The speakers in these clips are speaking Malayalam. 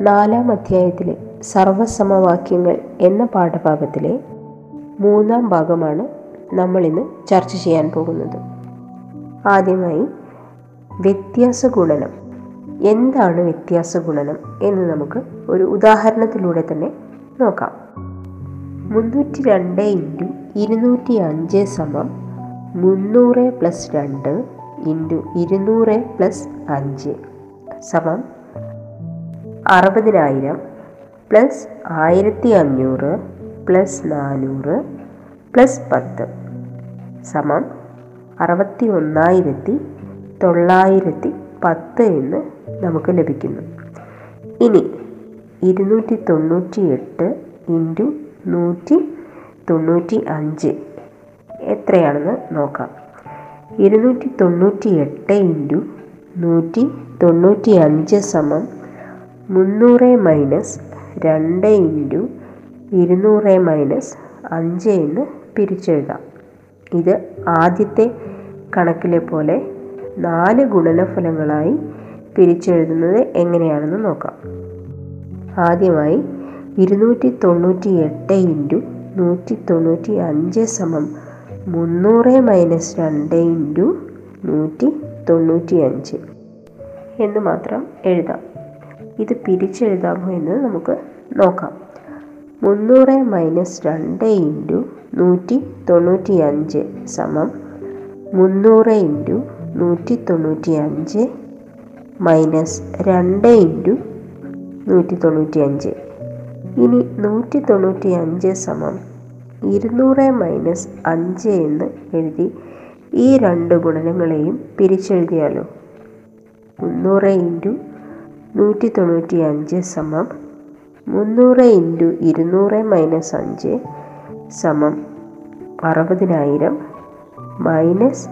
നാലാം അധ്യായത്തിലെ സർവസമവാക്യങ്ങൾ എന്ന പാഠഭാഗത്തിലെ മൂന്നാം ഭാഗമാണ് നമ്മളിന്ന് ചർച്ച ചെയ്യാൻ പോകുന്നത്. ആദ്യമായി വ്യത്യാസ ഗുണനം എന്താണ് വ്യത്യാസ ഗുണനം എന്ന് നമുക്ക് ഒരു ഉദാഹരണത്തിലൂടെ തന്നെ നോക്കാം. മുന്നൂറ്റി രണ്ട് ഇന്റു ഇരുന്നൂറ്റി അഞ്ച് സമം മുന്നൂറ് പ്ലസ് രണ്ട് ഇന്റു ഇരുന്നൂറ് പ്ലസ് അഞ്ച് സമം അറുപതിനായിരം പ്ലസ് ആയിരത്തി അഞ്ഞൂറ് പ്ലസ് നാനൂറ് പ്ലസ് പത്ത് സമം അറുപത്തി ഒന്നായിരത്തി തൊള്ളായിരത്തി പത്ത് എന്ന് നമുക്ക് ലഭിക്കുന്നു. ഇനി ഇരുന്നൂറ്റി തൊണ്ണൂറ്റി എട്ട് ഇന്റു നൂറ്റി തൊണ്ണൂറ്റി അഞ്ച് എത്രയാണെന്ന് നോക്കാം. ഇരുന്നൂറ്റി തൊണ്ണൂറ്റി എട്ട് ഇന്റു നൂറ്റി തൊണ്ണൂറ്റി അഞ്ച് സമം മുന്നൂറ് മൈനസ് രണ്ട് ഇന്റു ഇരുന്നൂറ് മൈനസ് അഞ്ച് എന്ന് പിരിച്ചെഴുതാം. ഇത് ആദ്യത്തെ കണക്കിലെ പോലെ നാല് ഗുണനഫലങ്ങളായി പിരിച്ചെഴുതുന്നത് എങ്ങനെയാണെന്ന് നോക്കാം. ആദ്യമായി ഇരുന്നൂറ്റി തൊണ്ണൂറ്റി എട്ട് ഇന്റു നൂറ്റി തൊണ്ണൂറ്റി അഞ്ച് സമം മുന്നൂറ് മൈനസ് രണ്ട് ഇന്റു നൂറ്റി തൊണ്ണൂറ്റി അഞ്ച് എന്ന് മാത്രം എഴുതാം. ഇത് പിരിച്ചെഴുതാമോ എന്ന് നമുക്ക് നോക്കാം. മുന്നൂറ് മൈനസ് രണ്ട് ഇന്റു നൂറ്റി തൊണ്ണൂറ്റി അഞ്ച് സമം മുന്നൂറ് ഇന്റു നൂറ്റി തൊണ്ണൂറ്റി അഞ്ച് മൈനസ് രണ്ട് ഇന്റു നൂറ്റി തൊണ്ണൂറ്റി അഞ്ച്. ഇനി നൂറ്റി തൊണ്ണൂറ്റി അഞ്ച് സമം ഇരുന്നൂറ് മൈനസ് അഞ്ച് എന്ന് എഴുതി ഈ രണ്ട് ഗുണനങ്ങളെയും പിരിച്ചെഴുതിയാലോ? മുന്നൂറ് ഇന്റു നൂറ്റി തൊണ്ണൂറ്റി അഞ്ച് സമം മുന്നൂറ് ഇന്റു ഇരുന്നൂറ് മൈനസ് അഞ്ച് സമം അറുപതിനായിരം മൈനസ്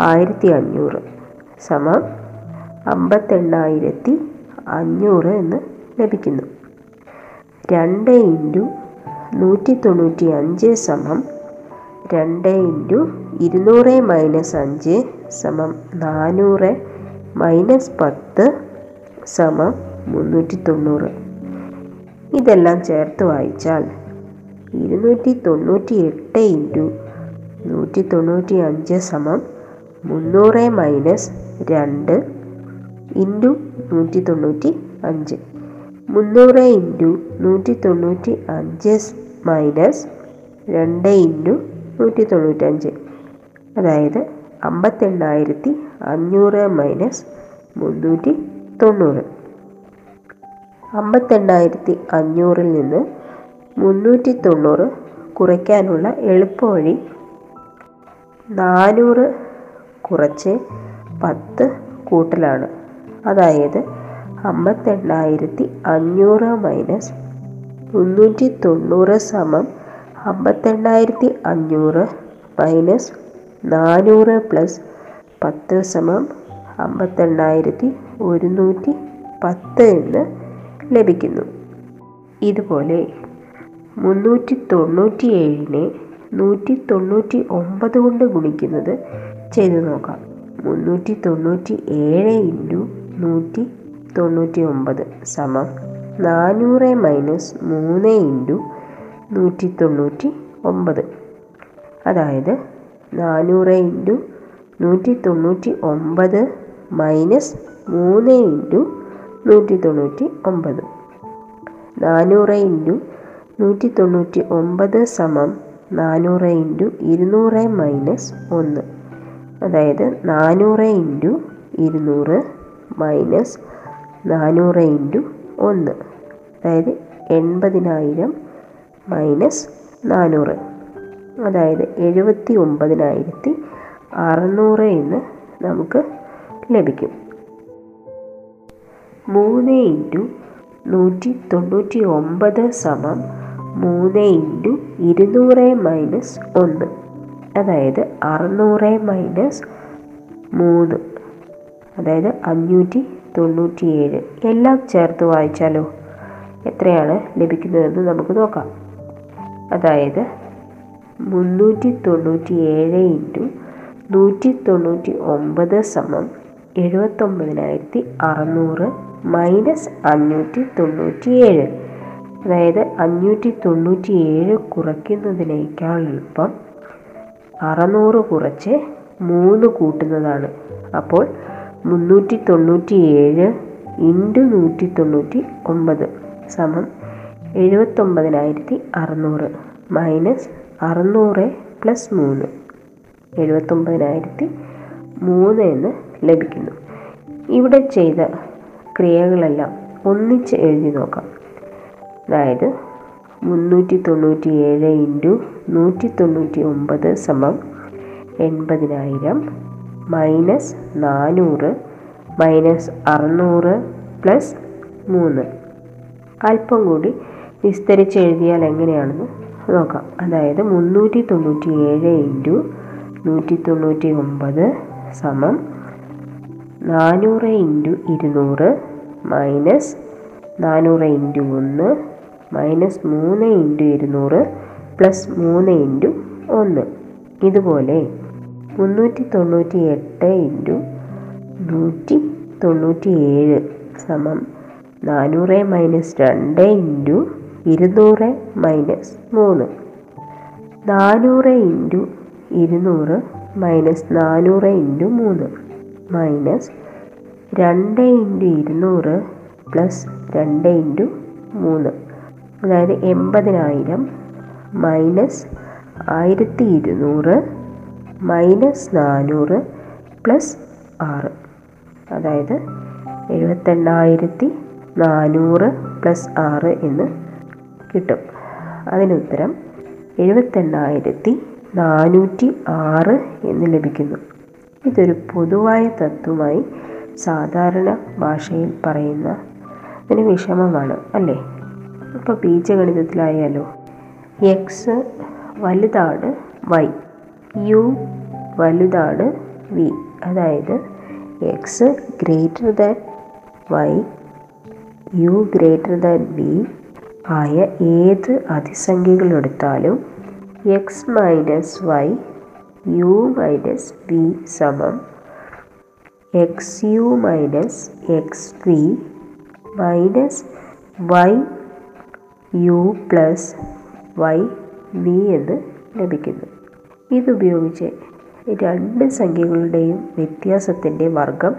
ആയിരത്തി അഞ്ഞൂറ് സമം അമ്പത്തെണ്ണായിരത്തി അഞ്ഞൂറ് എന്ന് ലഭിക്കുന്നു. രണ്ട് ഇന്റു നൂറ്റി തൊണ്ണൂറ്റി അഞ്ച് സമം രണ്ട് ഇന്റു ഇരുന്നൂറ് മൈനസ് അഞ്ച് സമം നാനൂറ് മൈനസ് പത്ത് സമം മുന്നൂറ്റി തൊണ്ണൂറ് ഇതെല്ലാം ചേർത്ത് വായിച്ചാൽ ഇരുന്നൂറ്റി തൊണ്ണൂറ്റി എട്ട് ഇന്റു നൂറ്റി തൊണ്ണൂറ്റി അഞ്ച് സമം മുന്നൂറ് മൈനസ് രണ്ട് ഇന്റു നൂറ്റി തൊണ്ണൂറ്റി അഞ്ച് മുന്നൂറ് ഇന്റു നൂറ്റി തൊണ്ണൂറ്റി അഞ്ച് മൈനസ് രണ്ട് ഇന്റു നൂറ്റി തൊണ്ണൂറ്റഞ്ച് അതായത് അമ്പത്തെണ്ണായിരത്തി അഞ്ഞൂറ് മൈനസ് മുന്നൂറ്റി തൊണ്ണൂറ്. അമ്പത്തെണ്ണായിരത്തി അഞ്ഞൂറിൽ നിന്ന് മുന്നൂറ്റി തൊണ്ണൂറ് കുറയ്ക്കാനുള്ള എളുപ്പവഴി നാനൂറ് കുറച്ച് പത്ത് കൂട്ടലാണ്. അതായത് അമ്പത്തെണ്ണായിരത്തി അഞ്ഞൂറ് മൈനസ് മുന്നൂറ്റി തൊണ്ണൂറ് സമം അമ്പത്തെണ്ണായിരത്തി അഞ്ഞൂറ് മൈനസ് നാനൂറ് പ്ലസ് പത്ത് സമം അമ്പത്തെണ്ണായിരത്തി ഒരുന്നൂറ്റി പത്ത് എന്ന് ലഭിക്കുന്നു. ഇതുപോലെ മുന്നൂറ്റി തൊണ്ണൂറ്റി ഏഴിനെ നൂറ്റി തൊണ്ണൂറ്റി ഒമ്പത് കൊണ്ട് ഗുണിക്കുന്നത് ചെയ്തു നോക്കാം. മുന്നൂറ്റി തൊണ്ണൂറ്റി ഏഴ് ഇന്റു നൂറ്റി തൊണ്ണൂറ്റി ഒമ്പത് സമം നാനൂറ് മൈനസ് മൂന്ന് ഇന്റു നൂറ്റി തൊണ്ണൂറ്റി ഒമ്പത് അതായത് നാനൂറ് ഇന്റു നൂറ്റി തൊണ്ണൂറ്റി ഒമ്പത് മൈനസ് മൂന്ന് ഇന്റു നൂറ്റി തൊണ്ണൂറ്റി ഒമ്പത്. നാനൂറ് ഇന്റു നൂറ്റി തൊണ്ണൂറ്റി ഒമ്പത് സമം നാനൂറ് ഇന്റു ഇരുന്നൂറ് മൈനസ് ഒന്ന്. അതായത് നാനൂറ് ഇന്റു ഇരുന്നൂറ് മൈനസ് നാനൂറ് ഇന്റു ഒന്ന്. അതായത് എൺപതിനായിരം മൈനസ് നാനൂറ്. അതായത് എഴുപത്തി ഒമ്പതിനായിരത്തി അറുന്നൂറ് എന്ന് നമുക്ക് ലഭിക്കും. മൂന്ന് ഇന്റു നൂറ്റി തൊണ്ണൂറ്റി ഒമ്പത് സമം മൂന്ന് ഇന്റു ഇരുന്നൂറ് മൈനസ് ഒന്ന്. അതായത് അറുന്നൂറ് മൈനസ് മൂന്ന്. അതായത് അഞ്ഞൂറ്റി തൊണ്ണൂറ്റിയേഴ്. എല്ലാം ചേർത്ത് വായിച്ചാലോ? എത്രയാണ് ലഭിക്കുന്നതെന്ന് നമുക്ക് നോക്കാം. അതായത് മുന്നൂറ്റി തൊണ്ണൂറ്റി ഏഴ് ഇന്റു നൂറ്റി തൊണ്ണൂറ്റി ഒമ്പത് സമം എഴുപത്തൊമ്പതിനായിരത്തി അറുന്നൂറ് മൈനസ് അഞ്ഞൂറ്റി തൊണ്ണൂറ്റി ഏഴ് അതായത് അഞ്ഞൂറ്റി തൊണ്ണൂറ്റി ഏഴ് കുറയ്ക്കുന്നതിനേക്കാൾ എളുപ്പം അറുന്നൂറ് കുറച്ച് മൂന്ന് കൂട്ടുന്നതാണ്. അപ്പോൾ മുന്നൂറ്റി തൊണ്ണൂറ്റി ഏഴ് ഇന്റു നൂറ്റി തൊണ്ണൂറ്റി ഒമ്പത് സമം എഴുപത്തൊമ്പതിനായിരത്തി അറുന്നൂറ് മൈനസ് അറുന്നൂറ് പ്ലസ് മൂന്ന് എഴുപത്തൊമ്പതിനായിരത്തി മൂന്ന് എന്ന് ലഭിക്കുന്നു. ഇവിടെ ചെയ്ത ക്രിയകളെല്ലാം ഒന്നിച്ച് എഴുതി നോക്കാം. അതായത് മുന്നൂറ്റി തൊണ്ണൂറ്റി ഏഴ് ഇന്റു നൂറ്റി തൊണ്ണൂറ്റി ഒമ്പത് സമം എൺപതിനായിരം മൈനസ് നാനൂറ് മൈനസ് അറുന്നൂറ് പ്ലസ് മൂന്ന്. അല്പം കൂടി വിസ്തരിച്ച് എഴുതിയാൽ എങ്ങനെയാണെന്ന് നോക്കാം. അതായത് മുന്നൂറ്റി തൊണ്ണൂറ്റി ഏഴ് ഇന്റു നൂറ്റി തൊണ്ണൂറ്റി ഒമ്പത് സമം നാനൂറ് ഇന്റു ഇരുന്നൂറ് മൈനസ് നാനൂറ് ഇന്റു ഒന്ന് മൈനസ് മൂന്ന് ഇന്റു ഇരുന്നൂറ് പ്ലസ് മൂന്ന് ഇന്റു ഒന്ന്. ഇതുപോലെ മുന്നൂറ്റി തൊണ്ണൂറ്റി എട്ട് ഇന്റു നൂറ്റി തൊണ്ണൂറ്റി ഏഴ് സമം നാനൂറ് മൈനസ് രണ്ട് ഇന്റു ഇരുന്നൂറ് മൈനസ് മൂന്ന്. നാനൂറ് ഇന്റു ഇരുന്നൂറ് മൈനസ് നാനൂറ് ഇന്റു മൂന്ന്. മൈനസ് രണ്ട് ഇന്റു ഇരുന്നൂറ് പ്ലസ് രണ്ട് ഇന്റു മൂന്ന്. അതായത് എൺപതിനായിരം മൈനസ് ആയിരത്തി ഇരുന്നൂറ് മൈനസ് നാനൂറ് പ്ലസ് ആറ്. അതായത് എഴുപത്തെണ്ണായിരത്തി നാനൂറ് പ്ലസ് ആറ് എന്ന് കിട്ടും. അതിനുത്തരം എഴുപത്തെണ്ണായിരത്തി നാനൂറ്റി ആറ് എന്ന് ലഭിക്കുന്നു. ഇതൊരു പൊതുവായ തത്വമായി സാധാരണ ഭാഷയിൽ പറയുന്ന ഒരു വിഷമമാണ് അല്ലേ? ഇപ്പോൾ ബീജഗണിതത്തിലായാലോ? എക്സ് വലുതാണ് വൈ യു വലുതാണ് വി അതായത് X greater than Y U greater than V ആയ ഏത് അതിസംഖ്യകളെടുത്താലും X minus Y U minus V സമം X U minus X V minus Y U plus Y V എന്ന് ലഭിക്കുന്നു. ഇതുപയോഗിച്ച് രണ്ട് സംഖ്യകളുടെയും വ്യത്യാസത്തിന്റെ വർഗം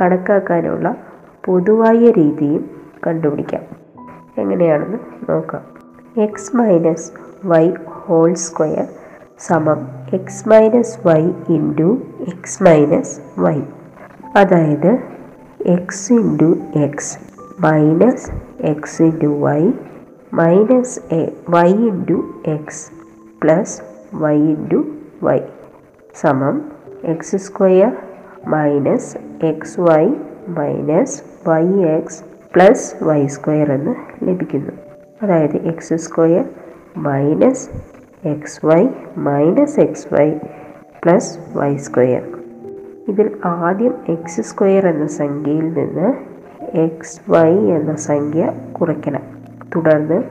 കണക്കാക്കാനുള്ള പൊതുവായ രീതിയും കണ്ടുപിടിക്കാം. എങ്ങനെയാണെന്ന് നോക്കാം. X minus Y whole square സമം X minus Y into X minus Y. അതായത് X into X minus X into Y minus A Y into X plus Y into Y സമം X square minus X Y minus Y X plus Y square എന്ന് ലഭിക്കുന്നു. അതായത് X square minus X Y minus X Y plus Y square ഇതിൽ ആദ്യം എക്സ് സ്ക്വയർ എന്ന സംഖ്യയിൽ നിന്ന് എക്സ് വൈ എന്ന സംഖ്യ കുറയ്ക്കണം. തുടർന്ന്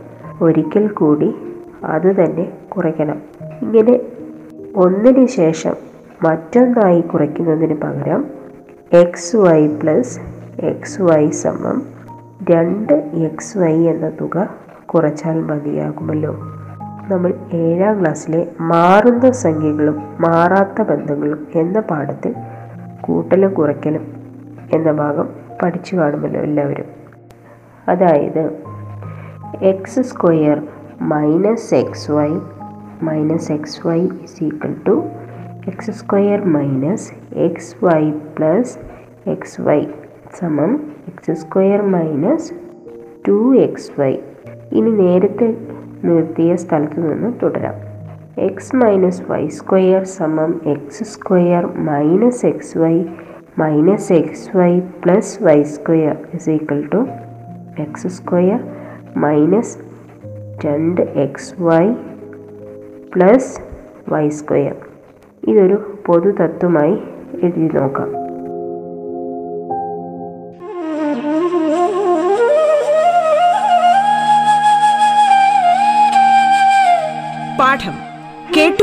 ഒരിക്കൽ കൂടി അത് തന്നെ കുറയ്ക്കണം. ഇങ്ങനെ ഒന്നിന് ശേഷം മറ്റൊന്നായി കുറയ്ക്കുന്നതിന് പകരം X Y plus X Y സമം രണ്ട് എക്സ് വൈ എന്ന തുക കുറച്ചാൽ മതിയാകുമല്ലോ. നമ്മൾ ഏഴാം ക്ലാസ്സിലെ മാറുന്ന സംഖ്യകളും മാറാത്ത ബന്ധങ്ങളും എന്ന പാഠത്തിൽ കൂട്ടലും കുറയ്ക്കലും എന്ന ഭാഗം പഠിച്ചു കാണുമല്ലോ എല്ലാവരും. അതായത് X square minus X Y minus X Y is equal to X square minus X Y plus X Y സമം X square minus two X Y ഇനി നേരത്തെ നിർത്തിയ സ്ഥലത്ത് നിന്ന് തുടരാം. എക്സ് മൈനസ് വൈ സ്ക്വയർ സമം X square minus X Y minus X Y plus Y square is equal to X square minus രണ്ട് X Y plus Y square ഇതൊരു പൊതു തത്വമായി എഴുതി നോക്കാം.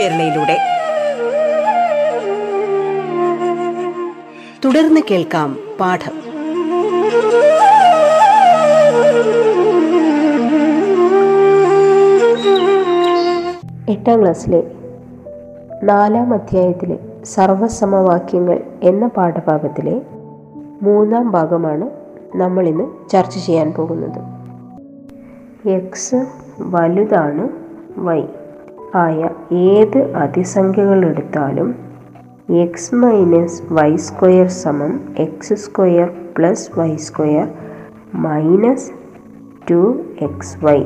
കേരളയിലൂടെ. തുടർന്ന് കേൾക്കാം പാഠം. എട്ടാം ക്ലാസ്സിലെ നാലാം അധ്യായത്തിലെ സർവസമവാക്യങ്ങൾ എന്ന പാഠഭാഗത്തിലെ മൂന്നാം ഭാഗമാണ് നമ്മളിന്ന് ചർച്ച ചെയ്യാൻ പോകുന്നത്. എക്സ് വലുതാണ് വൈ ആയ ഏത് അതിസംഖ്യകൾ എടുത്താലും എക്സ് മൈനസ് വൈ സ്ക്വയർ സമം X square plus Y square minus two X Y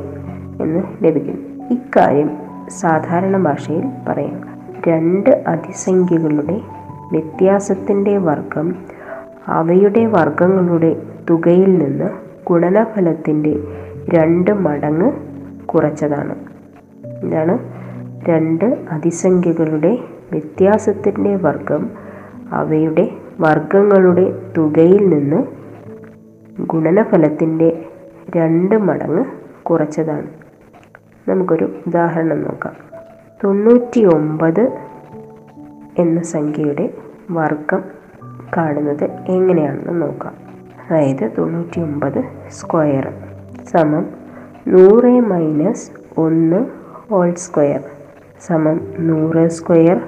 എന്ന് ലഭിക്കും. ഇക്കാര്യം സാധാരണ ഭാഷയിൽ പറയാം. രണ്ട് അതിസംഖ്യകളുടെ വ്യത്യാസത്തിന്റെ വർഗം അവയുടെ വർഗങ്ങളുടെ തുകയിൽ നിന്ന് ഗുണനഫലത്തിന്റെ രണ്ട് മടങ്ങ് കുറച്ചതാണ്. ഇതാണ് രണ്ട് അതിസംഖ്യകളുടെ വ്യത്യാസത്തിന്റെ വർഗം അവയുടെ വർഗങ്ങളുടെ തുകയിൽ നിന്ന് ഗുണനഫലത്തിന്റെ രണ്ട് മടങ്ങ് കുറച്ചതാണ്. നമുക്കൊരു ഉദാഹരണം നോക്കാം. തൊണ്ണൂറ്റി ഒമ്പത് എന്ന സംഖ്യയുടെ വർഗം കാണുന്നത് എങ്ങനെയാണെന്ന് നോക്കാം. അതായത് തൊണ്ണൂറ്റി ഒമ്പത് സ്ക്വയർ സമം നൂറ് മൈനസ് ഒന്ന് ഹോൾ സ്ക്വയർ. സമം നൂറ് സ്ക്വയർ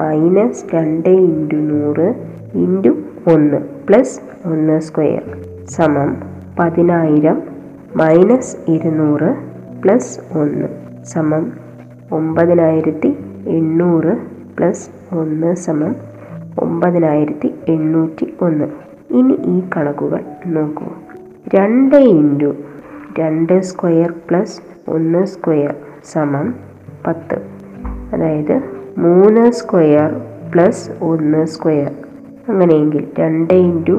മൈനസ് രണ്ട് ഇന്റു നൂറ് ഇന്റു ഒന്ന് പ്ലസ് ഒന്ന് സ്ക്വയർ സമം പതിനായിരം മൈനസ് ഇരുന്നൂറ് പ്ലസ് ഒന്ന് സമം ഒമ്പതിനായിരത്തി എണ്ണൂറ് പ്ലസ് ഒന്ന് സമം ഒമ്പതിനായിരത്തി എണ്ണൂറ്റി ഒന്ന്. ഇനി ഈ കണക്കുകൾ നോക്കൂ. രണ്ട് ഇന്റു രണ്ട് സ്ക്വയർ പ്ലസ് ഒന്ന് സ്ക്വയർ സമം പത്ത്. അതായത് മൂന്ന് സ്ക്വയർ പ്ലസ് ഒന്ന് സ്ക്വയർ. അങ്ങനെയെങ്കിൽ രണ്ട് ഇന്റു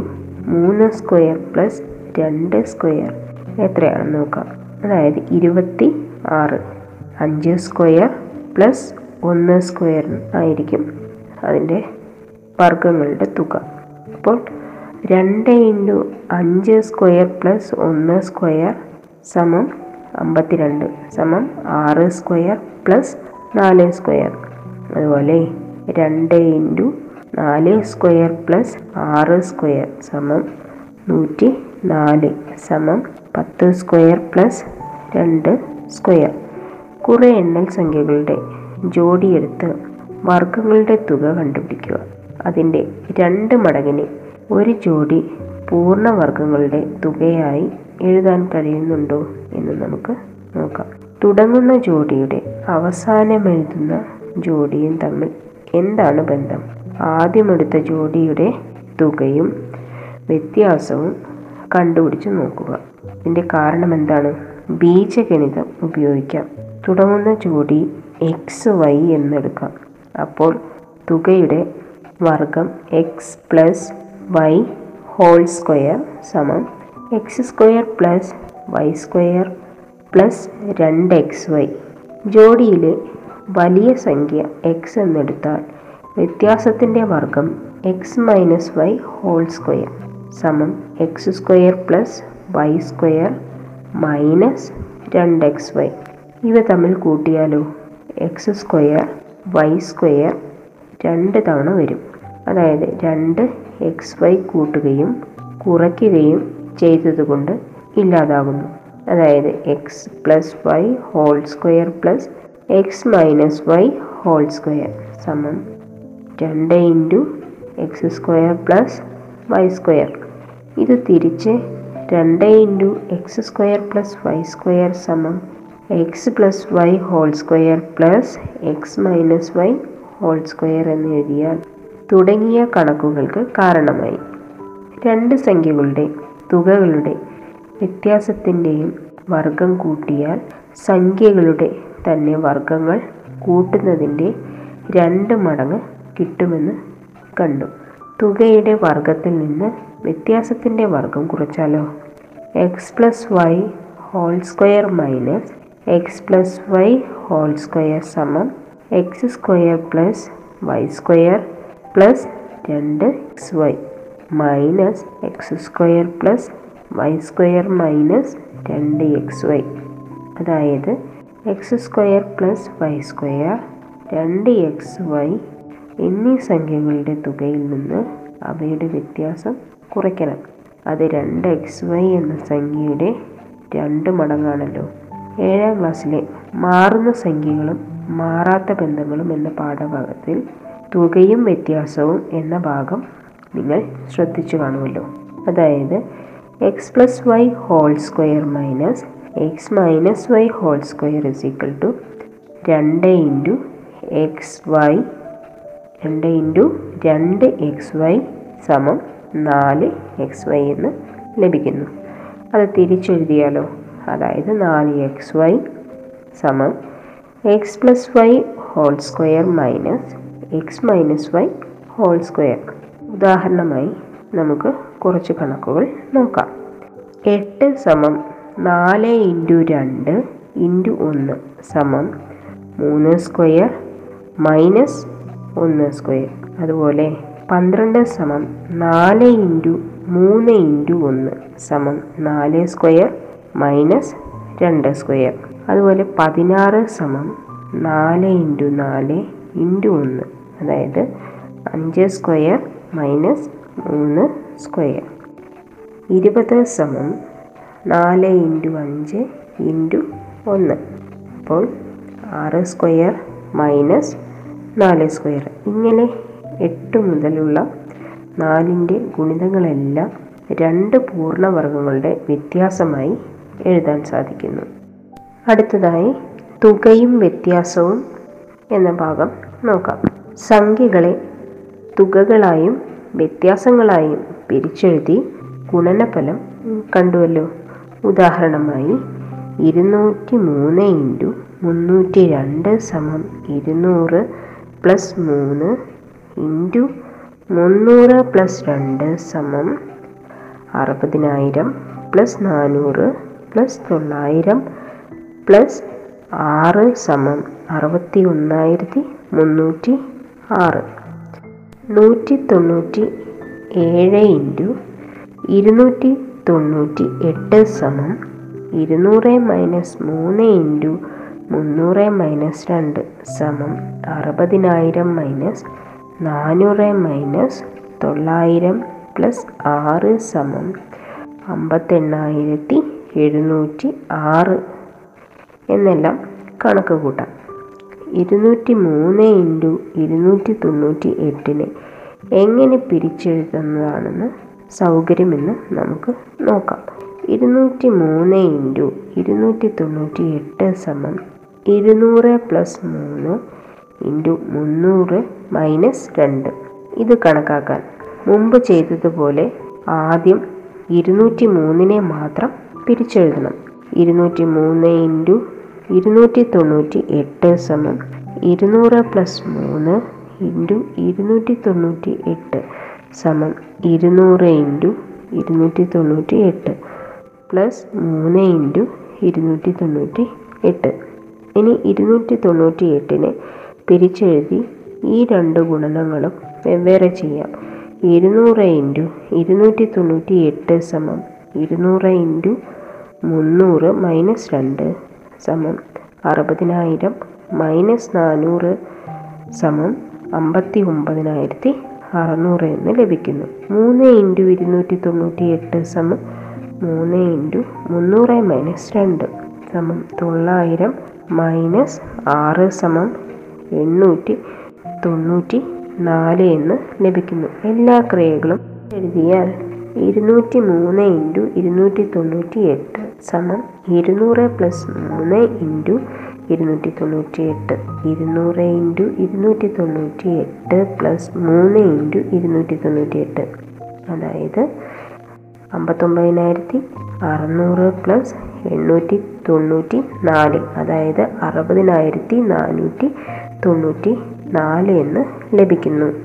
മൂന്ന് സ്ക്വയർ പ്ലസ് രണ്ട് സ്ക്വയർ. എത്രയാണെന്ന് നോക്കാം. അതായത് ഇരുപത്തി ആറ് അഞ്ച് സ്ക്വയർ പ്ലസ് ഒന്ന് സ്ക്വയർ ആയിരിക്കും അതിന്റെ വർഗങ്ങളുടെ തുക. അപ്പോൾ രണ്ട് ഇന്റു അഞ്ച് സ്ക്വയർ പ്ലസ് ഒന്ന് സ്ക്വയർ സമം അമ്പത്തിരണ്ട് സമം ആറ് സ്ക്വയർ പ്ലസ് നാല് സ്ക്വയർ. അതുപോലെ രണ്ട് ഇന്റു നാല് സ്ക്വയർ പ്ലസ് ആറ് സ്ക്വയർ സമം നൂറ്റി നാല് സമം പത്ത് സ്ക്വയർ പ്ലസ് രണ്ട് സ്ക്വയർ. കുറേ എണ്ണൽ സംഖ്യകളുടെ ജോഡിയെടുത്ത് വർഗങ്ങളുടെ തുക കണ്ടുപിടിക്കുക. അതിന്റെ രണ്ട് മടങ്ങിന് ഒരു ജോഡി പൂർണവർഗങ്ങളുടെ തുകയായി എഴുതാൻ കഴിയുന്നുണ്ടോ എന്ന് നമുക്ക് നോക്കാം. തുടങ്ങുന്ന ജോഡിയുടെ അവസാനം എഴുതുന്ന ജോഡിയും തമ്മിൽ എന്താണ് ബന്ധം? ആദ്യമെടുത്ത ജോഡിയുടെ തുകയും വ്യത്യാസവും കണ്ടുപിടിച്ച് നോക്കുക. ഇതിന്റെ കാരണം എന്താണ്? ബീജഗണിതം ഉപയോഗിക്കാം. തുടങ്ങുന്ന ജോഡി എക്സ് വൈ എന്നെടുക്കാം. അപ്പോൾ തുകയുടെ വർഗം X plus Y whole square സമം X square plus Y square plus രണ്ട് എക്സ് വൈ. ജോഡിയിലെ വലിയ സംഖ്യ എക്സ് എന്നെടുത്താൽ വ്യത്യാസത്തിന്റെ വർഗം X minus Y whole square സമം X square plus Y square minus രണ്ട് എക്സ് വൈ. ഇവ തമ്മിൽ കൂട്ടിയാലോ? എക്സ് സ്ക്വയർ വൈ സ്ക്വയർ രണ്ട് തവണ വരും. അതായത് രണ്ട് എക്സ് വൈ കൂട്ടുകയും കുറയ്ക്കുകയും ചെയ്തതുകൊണ്ട് ഇല്ലാതാകുന്നു. അതായത് X plus Y whole square plus X minus Y whole square സമം രണ്ട് into X square plus Y square ഇത് തിരിച്ച് രണ്ട് into X square plus Y square സമം X plus Y whole square plus X minus Y whole square എന്ന് എഴുതിയാൽ തുടങ്ങിയ കണക്കുകൾക്ക് കാരണമായി. രണ്ട് സംഖ്യകളുടെ തുകകളുടെ വ്യത്യാസത്തിന്റെയും വർഗം കൂട്ടിയാൽ സംഖ്യകളുടെ തന്നെ വർഗങ്ങൾ കൂട്ടുന്നതിന്റെ രണ്ട് മടങ്ങ് കിട്ടുമെന്ന് കണ്ടു. തുകയുടെ വർഗത്തിൽ നിന്ന് വ്യത്യാസത്തിന്റെ വർഗം കുറച്ചാലോ? X plus Y whole square minus X plus Y whole square സമം X square plus Y square plus രണ്ട് X Y minus X square plus Y square minus രണ്ട് എക്സ് വൈ അതായത് X square plus Y square രണ്ട് എക്സ് വൈ എന്നീ സംഖ്യകളുടെ തുകയിൽ നിന്ന് അവയുടെ വ്യത്യാസം കുറയ്ക്കണം. അത് രണ്ട് എക്സ് വൈ എന്ന സംഖ്യയുടെ രണ്ട് മടങ്ങാണല്ലോ. ഏഴാം ക്ലാസ്സിലെ മാറുന്ന സംഖ്യകളും മാറാത്ത ബന്ധങ്ങളും എന്ന പാഠഭാഗത്തിൽ തുകയും വ്യത്യാസവും എന്ന ഭാഗം നിങ്ങൾ ശ്രദ്ധിച്ചു കാണുമല്ലോ. അതായത് X plus Y whole square minus X minus Y whole square is equal to രണ്ട് ഇന്റു എക്സ് വൈ രണ്ട് ഇന്റു രണ്ട് എക്സ് വൈ സമം നാല് എക്സ് വൈ എന്ന് ലഭിക്കുന്നു. അത് തിരിച്ചെഴുതിയാലോ? അതായത് നാല് എക്സ് വൈ സമം X plus Y whole square minus X minus Y whole square ഉദാഹരണമായി നമുക്ക് കുറച്ച് കണക്കുകൾ നോക്കാം. എട്ട് സമം നാല് ഇന്റു രണ്ട് ഇന്റു ഒന്ന് സമം മൂന്ന് സ്ക്വയർ മൈനസ് ഒന്ന് സ്ക്വയർ. അതുപോലെ പന്ത്രണ്ട് സമം നാല് ഇന്റു മൂന്ന് ഇന്റു ഒന്ന് സമം നാല് സ്ക്വയർ മൈനസ് രണ്ട് സ്ക്വയർ. അതുപോലെ പതിനാറ് സമം നാല് ഇന്റു നാല് ഇന്റു ഒന്ന്. അതായത് അഞ്ച് സ്ക്വയർ മൈനസ് മൂന്ന് സ്ക്വയർ. ഇരുപത് സമം നാല് ഇന്റു അഞ്ച് ഇന്റു ഒന്ന്. അപ്പോൾ ആറ് സ്ക്വയർ മൈനസ് നാല് സ്ക്വയർ. ഇങ്ങനെ എട്ട് മുതലുള്ള നാലിന്റെ ഗുണിതങ്ങളെല്ലാം രണ്ട് പൂർണവർഗങ്ങളുടെ വ്യത്യാസമായി എഴുതാൻ സാധിക്കുന്നു. അടുത്തതായി തുകയും വ്യത്യാസവും എന്ന ഭാഗം നോക്കാം. സംഖ്യകളെ തുകകളായും വ്യത്യാസങ്ങളായും പിരിച്ചെഴുതി ഗുണനഫലം കണ്ടുവല്ലോ. ഉദാഹരണമായി ഇരുന്നൂറ്റി മൂന്ന് ഇന്റു മുന്നൂറ്റി രണ്ട് സമം ഇരുന്നൂറ് പ്ലസ് മൂന്ന് ഇന്റു മുന്നൂറ് പ്ലസ് രണ്ട് സമം അറുപതിനായിരം പ്ലസ് നാനൂറ് പ്ലസ് തൊള്ളായിരം പ്ലസ് ആറ് സമം അറുപത്തി ഒന്നായിരത്തി മുന്നൂറ്റി ആറ്. നൂറ്റി തൊണ്ണൂറ്റി ഏഴ് ഇന്റു ഇരുന്നൂറ്റി തൊണ്ണൂറ്റി എട്ട് സമം ഇരുന്നൂറ് മൈനസ് മൂന്ന് ഇന്റു മുന്നൂറ് മൈനസ് രണ്ട് സമം അറുപതിനായിരം മൈനസ് നാനൂറ് മൈനസ് തൊള്ളായിരം പ്ലസ് ആറ് സമം അമ്പത്തെണ്ണായിരത്തി എഴുന്നൂറ്റി ആറ് എന്നെല്ലാം കണക്ക് കൂട്ടാം. ഇരുന്നൂറ്റി മൂന്ന് ഇന്റു ഇരുന്നൂറ്റി തൊണ്ണൂറ്റി എട്ടിനെ എങ്ങനെ പിരിച്ചെഴുതുന്നതാണെന്ന് സൗകര്യമെന്ന് നമുക്ക് നോക്കാം. ഇരുന്നൂറ്റി മൂന്ന് ഇന്റു ഇരുന്നൂറ്റി തൊണ്ണൂറ്റി എട്ട് സമം ഇരുന്നൂറ് പ്ലസ് മൂന്ന് ഇന്റു മുന്നൂറ് മൈനസ് രണ്ട്. ഇത് കണക്കാക്കാൻ മുമ്പ് ചെയ്തതുപോലെ ആദ്യം ഇരുന്നൂറ്റി മൂന്നിനെ മാത്രം പിരിച്ചെഴുതണം. ഇരുന്നൂറ്റി മൂന്ന് ഇന്റു ഇരുന്നൂറ്റി തൊണ്ണൂറ്റി എട്ട് സമം ഇരുന്നൂറ് പ്ലസ് മൂന്ന് ഇന്റു ഇരുന്നൂറ്റി തൊണ്ണൂറ്റി എട്ട് സമം ഇരുന്നൂറ് ഇന്റു ഇരുന്നൂറ്റി തൊണ്ണൂറ്റി എട്ട് പ്ലസ് മൂന്ന് ഇന്റു ഇരുന്നൂറ്റി തൊണ്ണൂറ്റി എട്ട് ഇനി ഇരുന്നൂറ്റി തൊണ്ണൂറ്റി എട്ടിനെ പിരിച്ചെഴുതി ഈ രണ്ട് ഗുണനങ്ങളും വെവ്വേറെ ചെയ്യാം. ഇരുന്നൂറ് ഇന്റു ഇരുന്നൂറ്റി തൊണ്ണൂറ്റി എട്ട് സമം ഇരുന്നൂറ് ഇന്റു മുന്നൂറ് മൈനസ് രണ്ട് സമം അറുപതിനായിരം മൈനസ് നാനൂറ് സമം അമ്പത്തി ഒമ്പതിനായിരത്തി അറുന്നൂറ് എന്ന് ലഭിക്കുന്നു. മൂന്ന് ഇന്റു ഇരുന്നൂറ്റി തൊണ്ണൂറ്റി എട്ട് സമം മൂന്ന് ഇന്റു മുന്നൂറ് മൈനസ് രണ്ട് സമം തൊള്ളായിരം മൈനസ് ആറ് സമം എണ്ണൂറ്റി തൊണ്ണൂറ്റി നാല് എന്ന് ലഭിക്കുന്നു. എല്ലാ ക്രിയകളും എഴുതിയാൽ ഇരുന്നൂറ്റി മൂന്ന് ഇന്റു ഇരുന്നൂറ്റി തൊണ്ണൂറ്റി എട്ട് സമം ഇരുന്നൂറ് പ്ലസ് മൂന്ന് ഇന്റു ഇരുന്നൂറ്റി തൊണ്ണൂറ്റി എട്ട് ഇരുന്നൂറ് ഇന്റു ഇരുന്നൂറ്റി തൊണ്ണൂറ്റി എട്ട് പ്ലസ് മൂന്ന് ഇന്റു ഇരുന്നൂറ്റി തൊണ്ണൂറ്റി എട്ട് അതായത് അമ്പത്തൊമ്പതിനായിരത്തി അറുന്നൂറ് പ്ലസ് എണ്ണൂറ്റി തൊണ്ണൂറ്റി നാല് അതായത് അറുപതിനായിരത്തി നാനൂറ്റി തൊണ്ണൂറ്റി നാല് എന്ന് ലഭിക്കുന്നു.